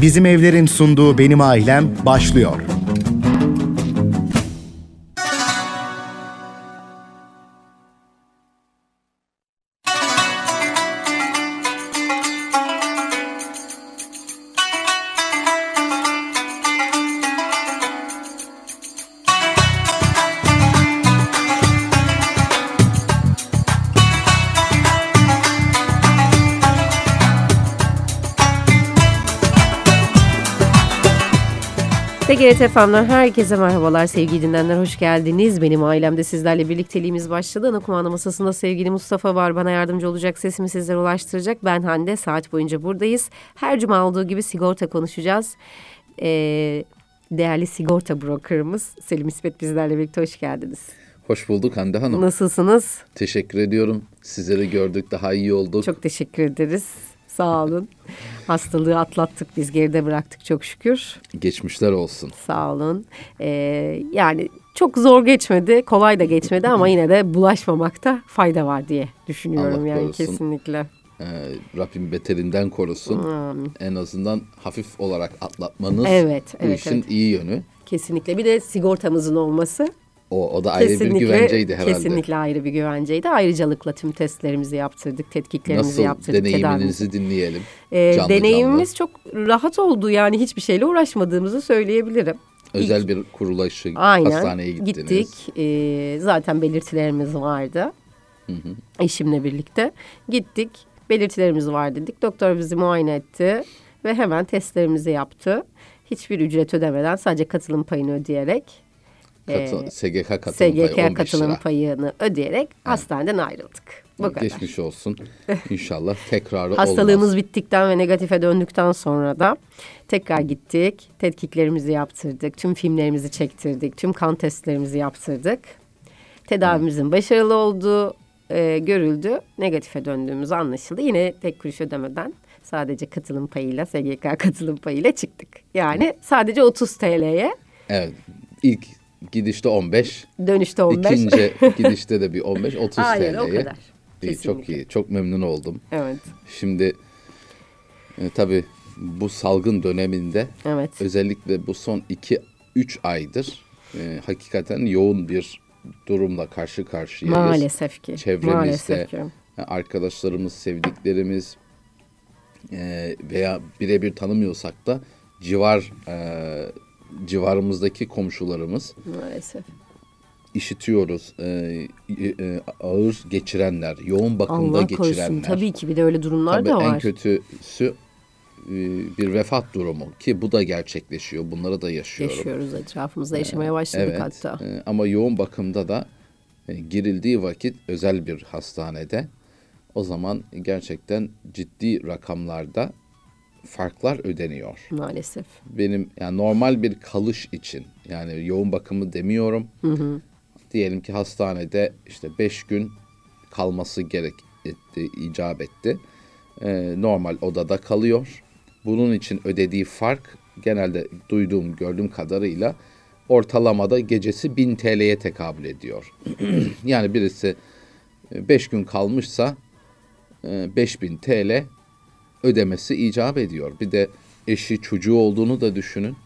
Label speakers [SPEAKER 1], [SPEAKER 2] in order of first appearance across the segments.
[SPEAKER 1] Bizim Evler'in sunduğu Benim Ailem başlıyor.
[SPEAKER 2] TGRT FM'den herkese merhabalar sevgili dinleyenler hoş geldiniz. Benim ailemde sizlerle birlikteliğimiz başladı. Ana kumanda masasında sevgili Mustafa var bana yardımcı olacak sesimi sizlere ulaştıracak. Ben Hande saat boyunca buradayız. Her cuma olduğu gibi sigorta konuşacağız. Ee, değerli sigorta brokerımız Selim İsmet bizlerle birlikte hoş geldiniz.
[SPEAKER 3] Hoş bulduk Hande Hanım.
[SPEAKER 2] Nasılsınız?
[SPEAKER 3] Teşekkür ediyorum. Sizleri gördük daha iyi olduk.
[SPEAKER 2] Çok teşekkür ederiz. Sağ olun. Hastalığı atlattık biz geride bıraktık çok şükür.
[SPEAKER 3] Geçmişler olsun.
[SPEAKER 2] Sağ olun. Ee, yani çok zor geçmedi, kolay da geçmedi ama yine de bulaşmamakta fayda var diye düşünüyorum
[SPEAKER 3] Allah
[SPEAKER 2] yani
[SPEAKER 3] korusun.
[SPEAKER 2] kesinlikle.
[SPEAKER 3] Ee, Rabbim beterinden korusun.
[SPEAKER 2] Amin.
[SPEAKER 3] En azından hafif olarak atlatmanız
[SPEAKER 2] Evet,
[SPEAKER 3] bu
[SPEAKER 2] evet,
[SPEAKER 3] işin
[SPEAKER 2] evet.
[SPEAKER 3] iyi yönü.
[SPEAKER 2] Kesinlikle bir de sigortamızın olması
[SPEAKER 3] O, o da ayrı bir
[SPEAKER 2] kesinlikle
[SPEAKER 3] güvenceydi herhalde.
[SPEAKER 2] kesinlikle ayrı bir güvenceydi. Ayrıcalıkla tüm testlerimizi yaptırdık, tetkiklerimizi
[SPEAKER 3] Nasıl
[SPEAKER 2] yaptırdık, tedavimizi.
[SPEAKER 3] deneyiminizi dinleyelim.
[SPEAKER 2] Ee,
[SPEAKER 3] Canlı
[SPEAKER 2] deneyimimiz
[SPEAKER 3] canlı.
[SPEAKER 2] çok rahat oldu yani hiçbir şeyle uğraşmadığımızı söyleyebilirim.
[SPEAKER 3] Özel bir kuruluşa
[SPEAKER 2] Aynen.
[SPEAKER 3] hastaneye gittiniz.
[SPEAKER 2] Gittik. Ee, zaten belirtilerimiz vardı. Eşimle birlikte. Gittik. Belirtilerimiz var dedik. Doktor bizi muayene etti. Ve hemen testlerimizi yaptı. Hiçbir ücret ödemeden sadece katılım payını ödeyerek.
[SPEAKER 3] Katı-
[SPEAKER 2] e,
[SPEAKER 3] SGK katılım payı
[SPEAKER 2] SGK
[SPEAKER 3] 15
[SPEAKER 2] katılım
[SPEAKER 3] lira.
[SPEAKER 2] payını ödeyerek hastaneden ayrıldık. Bu kadar.
[SPEAKER 3] Geçmiş olsun. İnşallah tekrarı
[SPEAKER 2] Hastalığımız
[SPEAKER 3] olmaz.
[SPEAKER 2] bittikten ve negatife döndükten sonra da tekrar gittik. Tetkiklerimizi yaptırdık. Tüm filmlerimizi çektirdik. Tüm kan testlerimizi yaptırdık. Tedavimizin başarılı olduğu e, görüldü. Negatife döndüğümüz anlaşıldı. Yine tek kuruş ödemeden sadece katılım payıyla, SGK katılım payıyla çıktık. Yani sadece 30 TL'ye,
[SPEAKER 3] Evet. İlk gidişte 15.
[SPEAKER 2] dönüşte 15.
[SPEAKER 3] İkinci gidişte de bir 15, 30
[SPEAKER 2] Aynen,
[SPEAKER 3] TL'ye.
[SPEAKER 2] o kadar.
[SPEAKER 3] İyi, çok iyi. Çok memnun oldum.
[SPEAKER 2] Evet,
[SPEAKER 3] Şimdi e, tabii bu salgın döneminde
[SPEAKER 2] evet.
[SPEAKER 3] özellikle bu son 2-3 aydır e, hakikaten yoğun bir durumla karşı karşıyayız.
[SPEAKER 2] Maalesef ki.
[SPEAKER 3] Çevremizde
[SPEAKER 2] Maalesef ki.
[SPEAKER 3] arkadaşlarımız, sevdiklerimiz e, veya birebir tanımıyorsak da civar e, civarımızdaki komşularımız
[SPEAKER 2] Maalesef.
[SPEAKER 3] işitiyoruz. E, e, ağır geçirenler, yoğun bakımda
[SPEAKER 2] Allah korusun.
[SPEAKER 3] geçirenler.
[SPEAKER 2] Tabii ki bir de öyle durumlar
[SPEAKER 3] Tabii
[SPEAKER 2] da
[SPEAKER 3] en
[SPEAKER 2] var.
[SPEAKER 3] kötüsü e, bir vefat durumu ki bu da gerçekleşiyor. Bunları da yaşıyorum.
[SPEAKER 2] Yaşıyoruz etrafımızda yaşamaya başladık
[SPEAKER 3] Evet.
[SPEAKER 2] hatta.
[SPEAKER 3] e, ama yoğun bakımda da e, girildiği vakit özel bir hastanede o zaman gerçekten ciddi rakamlarda farklar ödeniyor.
[SPEAKER 2] Maalesef.
[SPEAKER 3] Benim yani normal bir kalış için yani yoğun bakımı demiyorum. Diyelim ki hastanede işte beş gün kalması gerek etti, icap etti. Ee, normal odada kalıyor. Bunun için ödediği fark genelde duyduğum, gördüğüm kadarıyla ortalamada gecesi 1000 TL'ye tekabül ediyor. yani birisi 5 gün kalmışsa e, 5000 TL ödemesi icap ediyor. Bir de eşi çocuğu olduğunu da düşünün.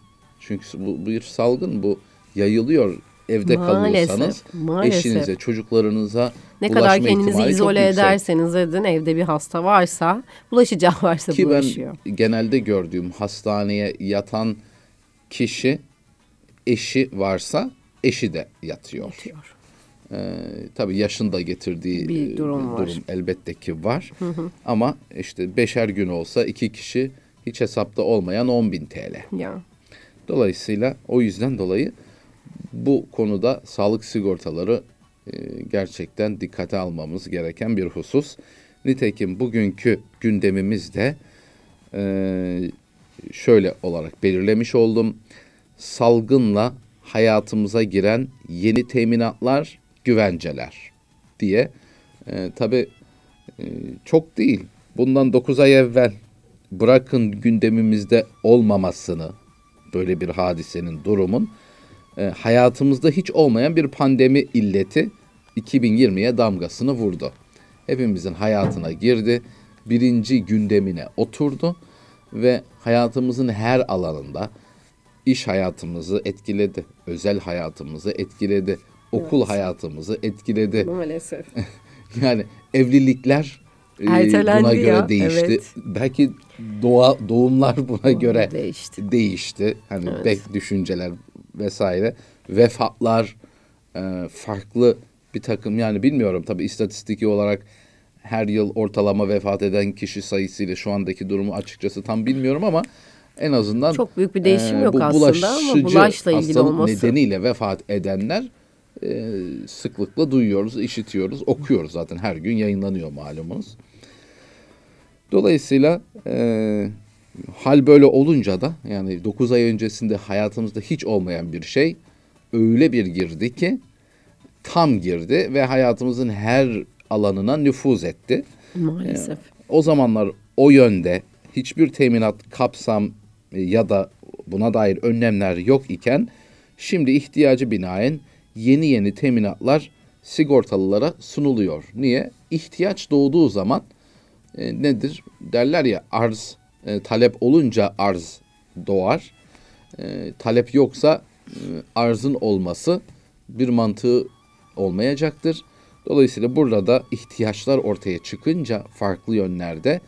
[SPEAKER 3] Çünkü bu bir salgın bu yayılıyor. Evde
[SPEAKER 2] Maalesef,
[SPEAKER 3] kalıyorsanız
[SPEAKER 2] maalesef.
[SPEAKER 3] eşinize, çocuklarınıza
[SPEAKER 2] Ne kadar kendinizi izole ederseniz edin evde bir hasta varsa bulaşacağı varsa
[SPEAKER 3] Ki
[SPEAKER 2] bulaşıyor.
[SPEAKER 3] ben genelde gördüğüm hastaneye yatan kişi eşi varsa eşi de yatıyor.
[SPEAKER 2] Yatıyor.
[SPEAKER 3] Ee, tabii yaşın da getirdiği
[SPEAKER 2] Bir
[SPEAKER 3] e,
[SPEAKER 2] durum var.
[SPEAKER 3] elbette ki var. Ama işte beşer gün olsa iki kişi hiç hesapta olmayan 10 bin TL.
[SPEAKER 2] Ya.
[SPEAKER 3] Dolayısıyla o yüzden dolayı bu konuda sağlık sigortaları e, gerçekten dikkate almamız gereken bir husus. Nitekim bugünkü gündemimiz de e, şöyle olarak belirlemiş oldum. Salgınla hayatımıza giren yeni teminatlar, güvenceler diye. E, tabii e, çok değil. Bundan 9 ay evvel bırakın gündemimizde olmamasını böyle bir hadisenin durumun e, hayatımızda hiç olmayan bir pandemi illeti 2020'ye damgasını vurdu. Hepimizin hayatına girdi. Birinci gündemine oturdu. ve hayatımızın her alanında iş hayatımızı etkiledi, özel hayatımızı etkiledi, okul hayatımızı etkiledi.
[SPEAKER 2] Maalesef.
[SPEAKER 3] Yani evlilikler e,
[SPEAKER 2] Ertelendi
[SPEAKER 3] buna göre
[SPEAKER 2] ya,
[SPEAKER 3] değişti.
[SPEAKER 2] evet.
[SPEAKER 3] Belki doğa doğumlar buna göre
[SPEAKER 2] değişti.
[SPEAKER 3] değişti. Hani
[SPEAKER 2] Evet.
[SPEAKER 3] bek düşünceler vesaire. Vefatlar e, farklı bir takım yani bilmiyorum tabii istatistiki olarak her yıl ortalama vefat eden kişi sayısıyla şu andaki durumu açıkçası tam bilmiyorum ama en azından
[SPEAKER 2] Çok büyük bir değişim
[SPEAKER 3] e,
[SPEAKER 2] yok
[SPEAKER 3] bu
[SPEAKER 2] aslında ama bulaşla ilgili olması.
[SPEAKER 3] nedeniyle vefat edenler e, sıklıkla duyuyoruz, işitiyoruz, okuyoruz zaten her gün yayınlanıyor malumunuz. Dolayısıyla e, hal böyle olunca da yani 9 ay öncesinde hayatımızda hiç olmayan bir şey öyle bir girdi ki tam girdi ve hayatımızın her alanına nüfuz etti.
[SPEAKER 2] Maalesef.
[SPEAKER 3] O zamanlar o yönde hiçbir teminat kapsam e, ya da buna dair önlemler yok iken şimdi ihtiyacı binaen yeni yeni teminatlar sigortalılara sunuluyor. Niye? İhtiyaç doğduğu zaman e, nedir? Derler ya arz e, talep olunca arz doğar. E, talep yoksa e, arzın olması bir mantığı olmayacaktır. Dolayısıyla burada da ihtiyaçlar ortaya çıkınca farklı yönlerde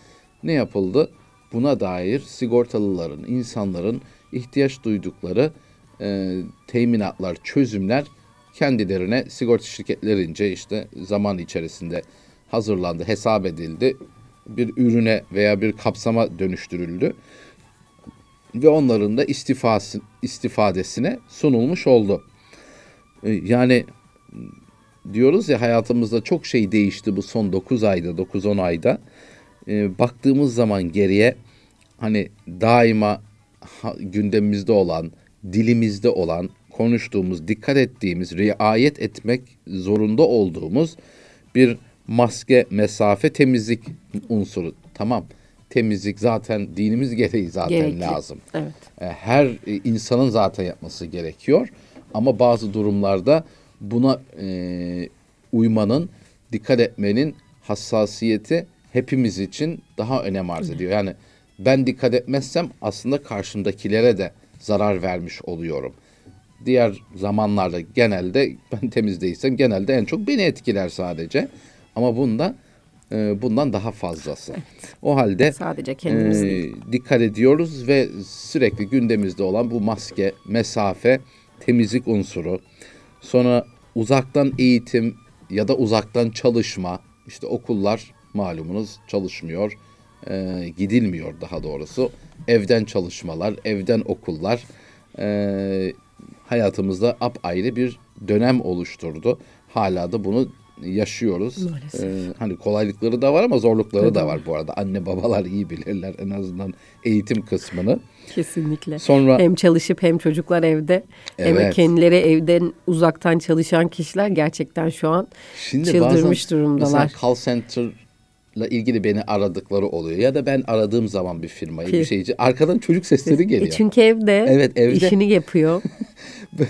[SPEAKER 3] ne yapıldı? Buna dair sigortalıların, insanların ihtiyaç duydukları e, teminatlar, çözümler kendilerine sigorta şirketlerince işte zaman içerisinde hazırlandı, hesap edildi. Bir ürüne veya bir kapsama dönüştürüldü ve onların da istifası, istifadesine sunulmuş oldu. E, Yani diyoruz ya hayatımızda çok şey değişti bu son 9 ayda, 9-10 ayda. E, baktığımız zaman geriye hani daima gündemimizde olan, dilimizde olan, konuştuğumuz, dikkat ettiğimiz, riayet etmek zorunda olduğumuz bir maske, mesafe, temizlik unsuru. Tamam. Temizlik zaten dinimiz gereği zaten
[SPEAKER 2] Gerekli.
[SPEAKER 3] lazım.
[SPEAKER 2] Evet.
[SPEAKER 3] E, her e, insanın zaten yapması gerekiyor. Ama bazı durumlarda buna e, uymanın, dikkat etmenin hassasiyeti hepimiz için daha önem arz ediyor. Yani ben dikkat etmezsem aslında karşımdakilere de zarar vermiş oluyorum. Diğer zamanlarda genelde ben temiz değilsem genelde en çok beni etkiler sadece. Ama bunda e, bundan daha fazlası. O halde
[SPEAKER 2] Sadece kendimiz
[SPEAKER 3] e,
[SPEAKER 2] değil.
[SPEAKER 3] dikkat ediyoruz ve sürekli gündemimizde olan bu maske, mesafe, temizlik unsuru, sonra uzaktan eğitim ya da uzaktan çalışma, işte okullar malumunuz çalışmıyor, e, gidilmiyor daha doğrusu. Evden çalışmalar, evden okullar e, hayatımızda apayrı bir dönem oluşturdu. Hala da bunu yaşıyoruz.
[SPEAKER 2] Maalesef.
[SPEAKER 3] E, hani kolaylıkları da var ama zorlukları da var bu arada. Anne babalar iyi bilirler en azından eğitim kısmını.
[SPEAKER 2] Kesinlikle.
[SPEAKER 3] Sonra-
[SPEAKER 2] hem çalışıp hem çocuklar evde. Hem
[SPEAKER 3] Evet.
[SPEAKER 2] kendileri evden uzaktan çalışan kişiler gerçekten şu an
[SPEAKER 3] Şimdi
[SPEAKER 2] çıldırmış
[SPEAKER 3] bazen
[SPEAKER 2] durumdalar.
[SPEAKER 3] Mesela call center'la ilgili beni aradıkları oluyor. Ya da ben aradığım zaman bir firmayı,
[SPEAKER 2] Ki-
[SPEAKER 3] bir şeyci. Arkadan çocuk sesleri
[SPEAKER 2] E
[SPEAKER 3] geliyor.
[SPEAKER 2] çünkü evde,
[SPEAKER 3] Evet, evde.
[SPEAKER 2] işini yapıyor.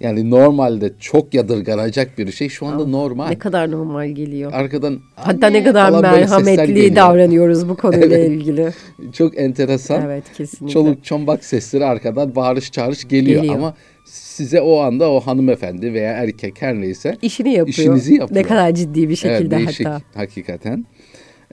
[SPEAKER 3] yani normalde çok yadırganacak bir şey şu anda normal.
[SPEAKER 2] ne kadar normal geliyor.
[SPEAKER 3] Arkadan
[SPEAKER 2] Hatta ne kadar merhametli davranıyoruz bu konuyla ilgili.
[SPEAKER 3] Çok enteresan.
[SPEAKER 2] Evet, kesinlikle.
[SPEAKER 3] Çoluk çombak sesleri arkadan bağırış çağırış geliyor.
[SPEAKER 2] Geliyor.
[SPEAKER 3] Ama size o anda o hanımefendi veya erkek her neyse
[SPEAKER 2] İşini yapıyor.
[SPEAKER 3] İşinizi yapıyor.
[SPEAKER 2] Ne kadar ciddi bir şekilde
[SPEAKER 3] Evet, değişik
[SPEAKER 2] hatta.
[SPEAKER 3] hakikaten.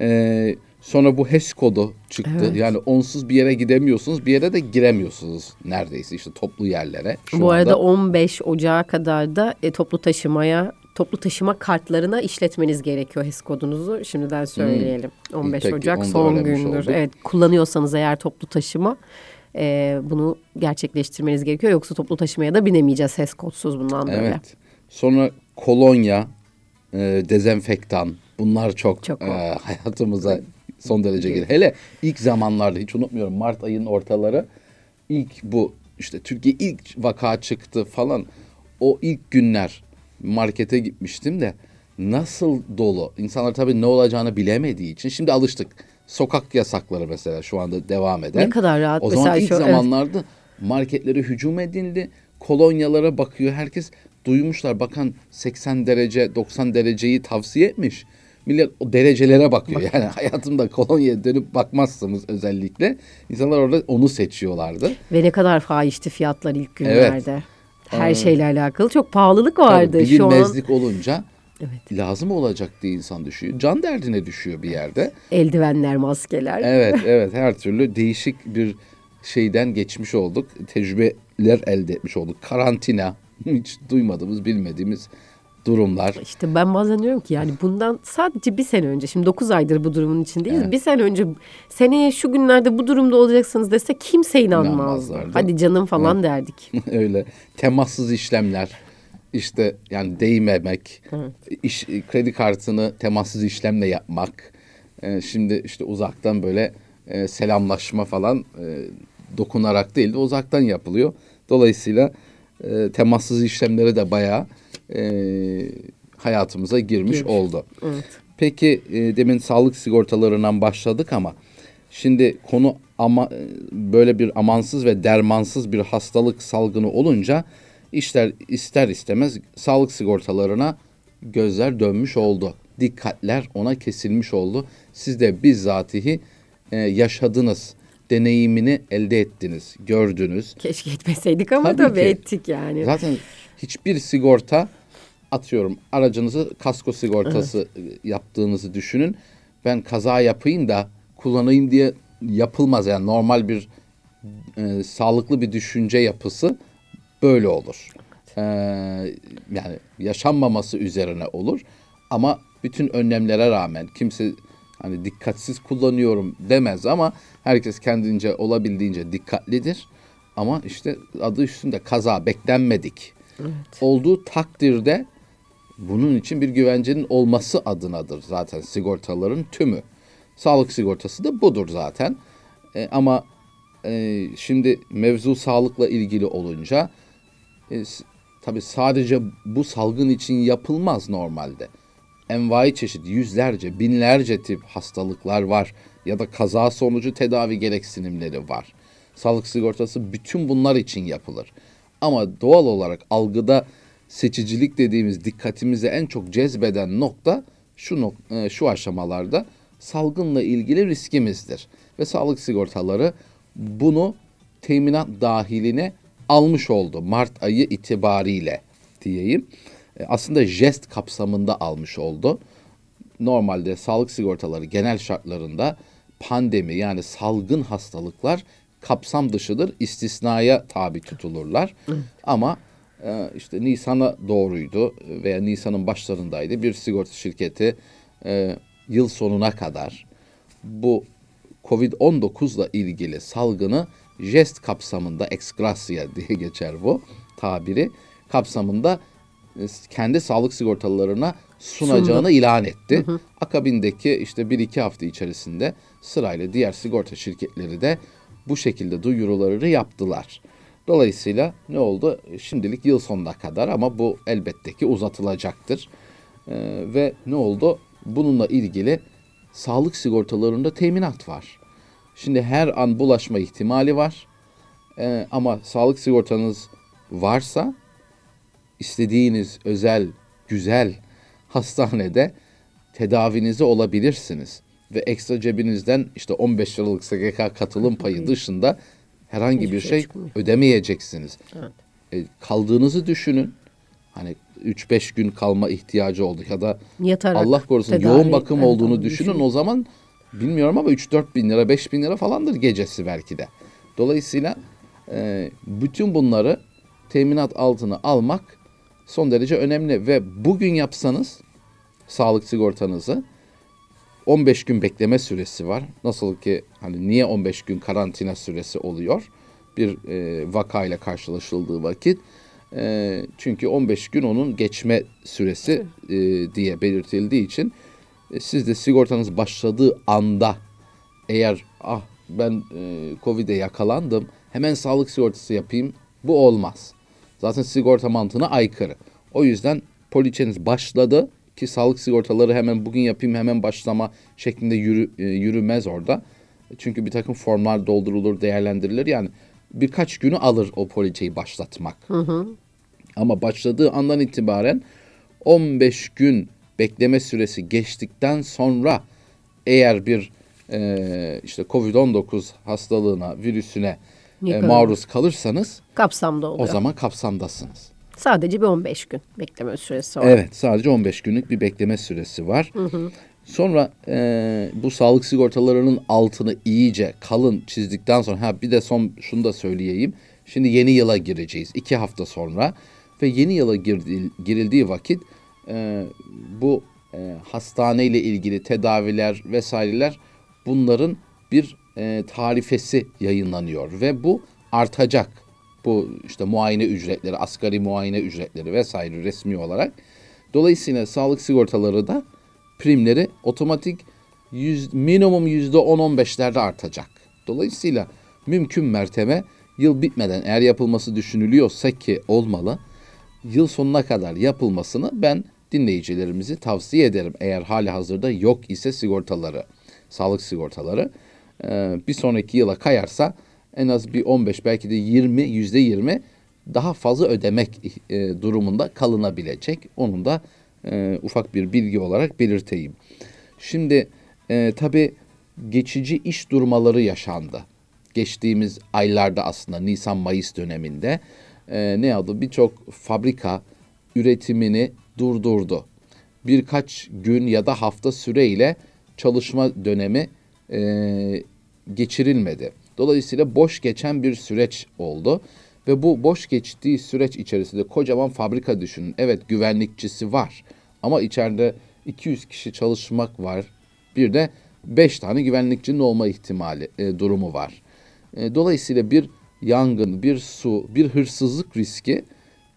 [SPEAKER 3] Ee, sonra bu HES kodu çıktı.
[SPEAKER 2] Evet.
[SPEAKER 3] Yani onsuz bir yere gidemiyorsunuz, bir yere de giremiyorsunuz neredeyse işte toplu yerlere. Şu
[SPEAKER 2] Bu arada
[SPEAKER 3] anda.
[SPEAKER 2] 15 Ocağı kadar da e, toplu taşımaya toplu taşıma kartlarına işletmeniz gerekiyor HES kodunuzu. Şimdiden söyleyelim. 15
[SPEAKER 3] Peki,
[SPEAKER 2] Ocak son gündür.
[SPEAKER 3] olduk.
[SPEAKER 2] Evet kullanıyorsanız eğer toplu taşıma e, bunu gerçekleştirmeniz gerekiyor. Yoksa toplu taşımaya da binemeyeceğiz HES kodsuz bundan böyle.
[SPEAKER 3] Evet. Sonra kolonya, e, dezenfektan bunlar çok,
[SPEAKER 2] Çok
[SPEAKER 3] e, hayatımıza son derece geliyor. Hele ilk zamanlarda hiç unutmuyorum Mart ayının ortaları ilk bu işte Türkiye ilk vaka çıktı falan o ilk günler markete gitmiştim de nasıl dolu. İnsanlar tabii ne olacağını bilemediği için şimdi alıştık. Sokak yasakları mesela şu anda devam eden.
[SPEAKER 2] Ne kadar rahat.
[SPEAKER 3] O zaman
[SPEAKER 2] Mesela
[SPEAKER 3] ilk
[SPEAKER 2] şu- evet.
[SPEAKER 3] zamanlarda marketlere hücum edildi. Kolonyalara bakıyor. Herkes duymuşlar. Bakan 80 derece 90 dereceyi tavsiye etmiş. Millet o derecelere bakıyor. Yani hayatımda kolonyaya dönüp bakmazsanız özellikle insanlar orada onu seçiyorlardı.
[SPEAKER 2] Ve ne kadar fahişti fiyatlar ilk günlerde. Her şeyle alakalı çok pahalılık vardı.
[SPEAKER 3] Tabii
[SPEAKER 2] Şu an
[SPEAKER 3] bilinmezlik olunca
[SPEAKER 2] Evet.
[SPEAKER 3] lazım olacak diye insan düşüyor. Can derdine düşüyor bir yerde.
[SPEAKER 2] eldivenler, maskeler.
[SPEAKER 3] Evet evet her türlü değişik bir şeyden geçmiş olduk. Tecrübeler elde etmiş olduk. Karantina hiç duymadığımız bilmediğimiz durumlar.
[SPEAKER 2] İşte ben bazen diyorum ki yani bundan sadece bir sene önce şimdi 9 aydır bu durumun içindeyiz.
[SPEAKER 3] Evet.
[SPEAKER 2] Bir sene önce seneye şu günlerde bu durumda olacaksınız dese kimse inanmazdı. Hadi canım falan derdik.
[SPEAKER 3] Öyle temassız işlemler işte yani değmemek, iş, kredi kartını temassız işlemle yapmak. Ee, şimdi işte uzaktan böyle e, selamlaşma falan e, dokunarak değil de uzaktan yapılıyor. Dolayısıyla e, temassız işlemleri de bayağı e, hayatımıza girmiş,
[SPEAKER 2] Girmiş.
[SPEAKER 3] oldu.
[SPEAKER 2] Evet.
[SPEAKER 3] Peki e, demin sağlık sigortalarından başladık ama şimdi konu ama e, böyle bir amansız ve dermansız bir hastalık salgını olunca işler ister istemez sağlık sigortalarına gözler dönmüş oldu. Dikkatler ona kesilmiş oldu. Siz de bizzatihi e, yaşadınız, deneyimini elde ettiniz, gördünüz.
[SPEAKER 2] Keşke etmeseydik ama
[SPEAKER 3] Tabii
[SPEAKER 2] tabii,
[SPEAKER 3] ki.
[SPEAKER 2] ettik yani.
[SPEAKER 3] Zaten hiçbir sigorta atıyorum aracınızı kasko sigortası e, yaptığınızı düşünün. Ben kaza yapayım da kullanayım diye yapılmaz yani normal bir e, sağlıklı bir düşünce yapısı böyle olur. Ee, yani yaşanmaması üzerine olur ama bütün önlemlere rağmen kimse hani dikkatsiz kullanıyorum demez ama herkes kendince olabildiğince dikkatlidir. Ama işte adı üstünde kaza beklenmedik. Olduğu takdirde bunun için bir güvencenin olması adınadır zaten sigortaların tümü. Sağlık sigortası da budur zaten. E, ama e, şimdi mevzu sağlıkla ilgili olunca e, tabii sadece bu salgın için yapılmaz normalde. Envai çeşit yüzlerce, binlerce tip hastalıklar var ya da kaza sonucu tedavi gereksinimleri var. Sağlık sigortası bütün bunlar için yapılır. Ama doğal olarak algıda seçicilik dediğimiz dikkatimizi en çok cezbeden nokta şu nok- e, şu aşamalarda salgınla ilgili riskimizdir ve sağlık sigortaları bunu teminat dahiline almış oldu Mart ayı itibariyle diyeyim. E, Aslında jest kapsamında almış oldu. Normalde sağlık sigortaları genel şartlarında pandemi yani salgın hastalıklar kapsam dışıdır. istisnaya tabi tutulurlar. Ama e, işte Nisan'a doğruydu veya Nisan'ın başlarındaydı. Bir sigorta şirketi e, yıl sonuna kadar bu Covid-19 ile ilgili salgını jest kapsamında eksgrasya diye geçer bu tabiri kapsamında kendi sağlık sigortalarına sunacağını ilan etti. Akabindeki işte bir iki hafta içerisinde sırayla diğer sigorta şirketleri de bu şekilde duyuruları yaptılar. Dolayısıyla ne oldu? Şimdilik yıl sonuna kadar ama bu elbette ki uzatılacaktır. Ee, ve ne oldu? Bununla ilgili sağlık sigortalarında teminat var. Şimdi her an bulaşma ihtimali var. Ee, ama sağlık sigortanız varsa istediğiniz özel, güzel hastanede tedavinizi olabilirsiniz. Ve ekstra cebinizden işte 15 liralık SGK katılım payı dışında herhangi
[SPEAKER 2] Hiçbir
[SPEAKER 3] bir
[SPEAKER 2] şey
[SPEAKER 3] şey
[SPEAKER 2] çıkmıyor.
[SPEAKER 3] ödemeyeceksiniz.
[SPEAKER 2] Evet.
[SPEAKER 3] E, kaldığınızı düşünün. Hani 3-5 gün kalma ihtiyacı oldu ya da
[SPEAKER 2] Yatarak
[SPEAKER 3] Allah korusun
[SPEAKER 2] tedavi
[SPEAKER 3] yoğun bakım
[SPEAKER 2] evet,
[SPEAKER 3] olduğunu düşünün.
[SPEAKER 2] düşünün.
[SPEAKER 3] O zaman bilmiyorum ama 3-4 bin lira 5 bin lira falandır gecesi belki de. Dolayısıyla e, bütün bunları teminat altına almak son derece önemli ve bugün yapsanız sağlık sigortanızı 15 gün bekleme süresi var. Nasıl ki hani niye 15 gün karantina süresi oluyor? Bir e, vakayla karşılaşıldığı vakit. E, çünkü 15 gün onun geçme süresi e, diye belirtildiği için e, siz de sigortanız başladığı anda eğer ah ben e, Covid'e yakalandım hemen sağlık sigortası yapayım bu olmaz. Zaten sigorta mantığına aykırı. O yüzden poliçeniz başladı ki sağlık sigortaları hemen bugün yapayım hemen başlama şeklinde yürü, e, yürümez orada. Çünkü bir takım formlar doldurulur, değerlendirilir. Yani birkaç günü alır o poliçeyi başlatmak. Ama başladığı andan itibaren 15 gün bekleme süresi geçtikten sonra eğer bir e, işte Covid-19 hastalığına, virüsüne e, maruz kalırsanız
[SPEAKER 2] Kapsamda oluyor.
[SPEAKER 3] o zaman kapsamdasınız.
[SPEAKER 2] Sadece bir 15 gün bekleme süresi var.
[SPEAKER 3] Evet sadece 15 günlük bir bekleme süresi var. Sonra e, bu sağlık sigortalarının altını iyice kalın çizdikten sonra ha bir de son şunu da söyleyeyim. Şimdi yeni yıla gireceğiz iki hafta sonra ve yeni yıla girdi- girildiği vakit e, bu e, hastaneyle ilgili tedaviler vesaireler bunların bir e, tarifesi yayınlanıyor ve bu artacak. Bu işte muayene ücretleri, asgari muayene ücretleri vesaire resmi olarak. Dolayısıyla sağlık sigortaları da primleri otomatik yüz, minimum yüzde 10-15'lerde artacak. Dolayısıyla mümkün mertebe yıl bitmeden eğer yapılması düşünülüyorsa ki olmalı yıl sonuna kadar yapılmasını ben dinleyicilerimizi tavsiye ederim. Eğer hali hazırda yok ise sigortaları, sağlık sigortaları e, bir sonraki yıla kayarsa en az bir 15 belki de 20 yüzde 20 daha fazla ödemek e, durumunda kalınabilecek. Onun da e, ufak bir bilgi olarak belirteyim. Şimdi e, tabii geçici iş durmaları yaşandı. Geçtiğimiz aylarda aslında Nisan-Mayıs döneminde e, ne oldu? Birçok fabrika üretimini durdurdu. Birkaç gün ya da hafta süreyle çalışma dönemi e, geçirilmedi. Dolayısıyla boş geçen bir süreç oldu. Ve bu boş geçtiği süreç içerisinde kocaman fabrika düşünün. Evet güvenlikçisi var ama içeride 200 kişi çalışmak var. Bir de 5 tane güvenlikçinin olma ihtimali e, durumu var. E, dolayısıyla bir yangın, bir su, bir hırsızlık riski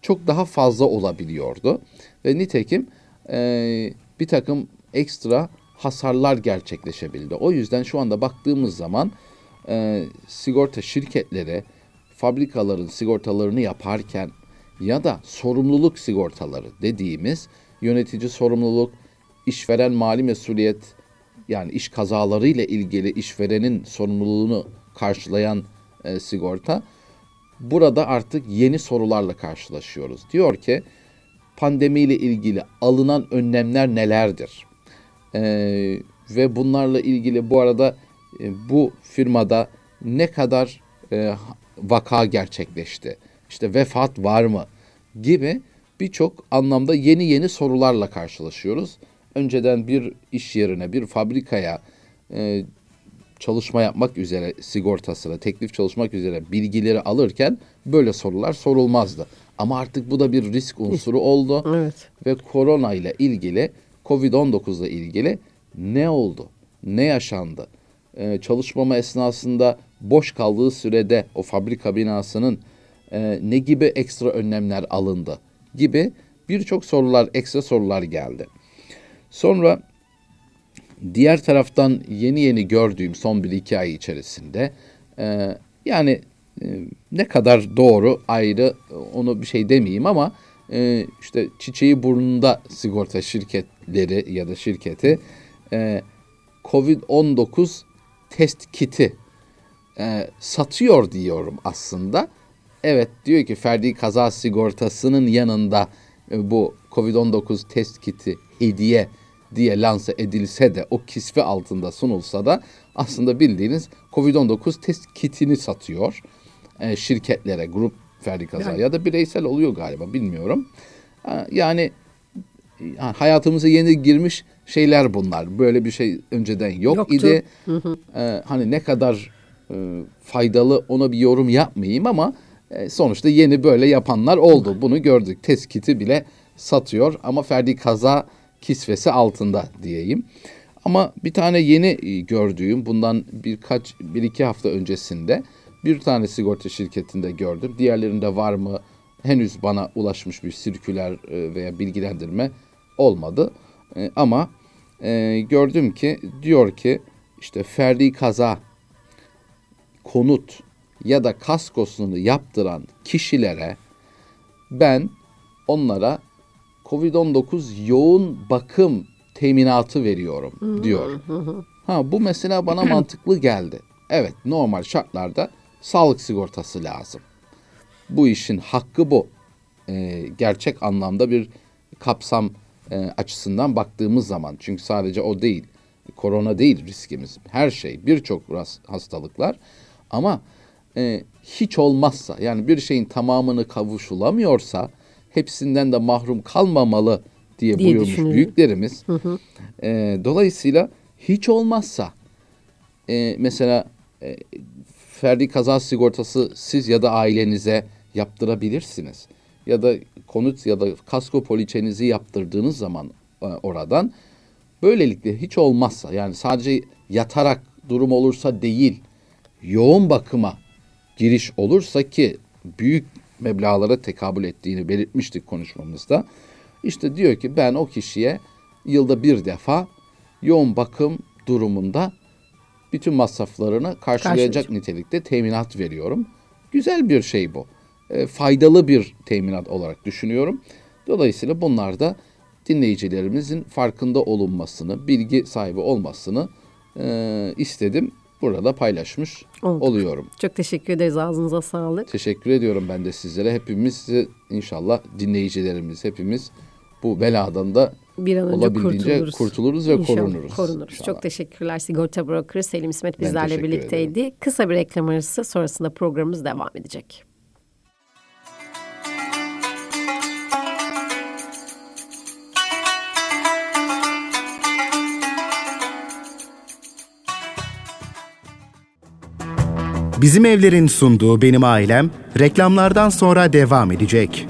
[SPEAKER 3] çok daha fazla olabiliyordu. Ve nitekim e, bir takım ekstra hasarlar gerçekleşebildi. O yüzden şu anda baktığımız zaman e, sigorta şirketleri fabrikaların sigortalarını yaparken ya da sorumluluk sigortaları dediğimiz yönetici sorumluluk, işveren mali mesuliyet yani iş kazaları ile ilgili işverenin sorumluluğunu karşılayan e, sigorta burada artık yeni sorularla karşılaşıyoruz. Diyor ki pandemiyle ilgili alınan önlemler nelerdir? Ee, ve bunlarla ilgili bu arada e, bu firmada ne kadar e, vaka gerçekleşti? İşte vefat var mı? Gibi birçok anlamda yeni yeni sorularla karşılaşıyoruz. Önceden bir iş yerine, bir fabrikaya e, çalışma yapmak üzere sigortasına, teklif çalışmak üzere bilgileri alırken böyle sorular sorulmazdı. Ama artık bu da bir risk unsuru oldu.
[SPEAKER 2] Evet.
[SPEAKER 3] Ve korona ile ilgili, Covid-19 ile ilgili ne oldu? Ne yaşandı? Ee, çalışmama esnasında boş kaldığı sürede o fabrika binasının e, ne gibi ekstra önlemler alındı? Gibi birçok sorular, ekstra sorular geldi. Sonra diğer taraftan yeni yeni gördüğüm son bir iki ay içerisinde e, yani e, ne kadar doğru ayrı onu bir şey demeyeyim ama e, işte çiçeği burnunda sigorta şirketleri ya da şirketi e, Covid-19 test kiti e, satıyor diyorum aslında. Evet diyor ki ferdi kaza sigortasının yanında e, bu Covid-19 test kiti hediye diye lanse edilse de o kisve altında sunulsa da aslında bildiğiniz Covid-19 test kitini satıyor e, şirketlere, grup ferdi kaza
[SPEAKER 2] Yani.
[SPEAKER 3] ya da bireysel oluyor galiba bilmiyorum. Ha, Yani hayatımıza yeni girmiş şeyler bunlar. Böyle bir şey önceden yok
[SPEAKER 2] Yoktu.
[SPEAKER 3] idi. Ee, hani ne kadar e, faydalı ona bir yorum yapmayayım ama e, sonuçta yeni böyle yapanlar oldu. Bunu gördük. Teskiti bile satıyor ama ferdi kaza kisvesi altında diyeyim. Ama bir tane yeni e, gördüğüm bundan birkaç bir iki hafta öncesinde bir tane sigorta şirketinde gördüm. Diğerlerinde var mı? Henüz bana ulaşmış bir sirküler e, veya bilgilendirme olmadı. E, ama e, gördüm ki diyor ki işte ferdi kaza konut ya da kaskosunu yaptıran kişilere ben onlara Covid-19 yoğun bakım teminatı veriyorum diyor. Ha bu mesela bana mantıklı geldi. Evet normal şartlarda sağlık sigortası lazım. Bu işin hakkı bu. Ee, gerçek anlamda bir kapsam e, açısından baktığımız zaman çünkü sadece o değil korona değil riskimiz her şey birçok hastalıklar ama e, hiç olmazsa yani bir şeyin tamamını kavuşulamıyorsa hepsinden de mahrum kalmamalı diye, diye buyurmuş büyüklerimiz. Hı hı. E, dolayısıyla hiç olmazsa e, mesela e, ferdi kaza sigortası siz ya da ailenize yaptırabilirsiniz. Ya da konut ya da kasko poliçenizi yaptırdığınız zaman e, oradan böylelikle hiç olmazsa yani sadece yatarak durum olursa değil yoğun bakıma giriş olursa ki büyük meblalara tekabül ettiğini belirtmiştik konuşmamızda. İşte diyor ki ben o kişiye yılda bir defa yoğun bakım durumunda bütün masraflarını karşılayacak nitelikte teminat veriyorum. Güzel bir şey bu. E, faydalı bir teminat olarak düşünüyorum. Dolayısıyla bunlar da dinleyicilerimizin farkında olunmasını, bilgi sahibi olmasını e, istedim. Burada paylaşmış Olduk. oluyorum.
[SPEAKER 2] Çok teşekkür ederiz. Ağzınıza sağlık.
[SPEAKER 3] Teşekkür ediyorum ben de sizlere. Hepimiz inşallah dinleyicilerimiz hepimiz bu beladan da bir an önce kurtuluruz. kurtuluruz ve İnşallah, korunuruz.
[SPEAKER 2] korunuruz. İnşallah. Çok teşekkürler Sigorta Broker Selim İsmet bizlerle birlikteydi. Ederim. Kısa bir reklam arası sonrasında programımız devam edecek.
[SPEAKER 1] Bizim Evler'in sunduğu Benim Ailem reklamlardan sonra devam edecek.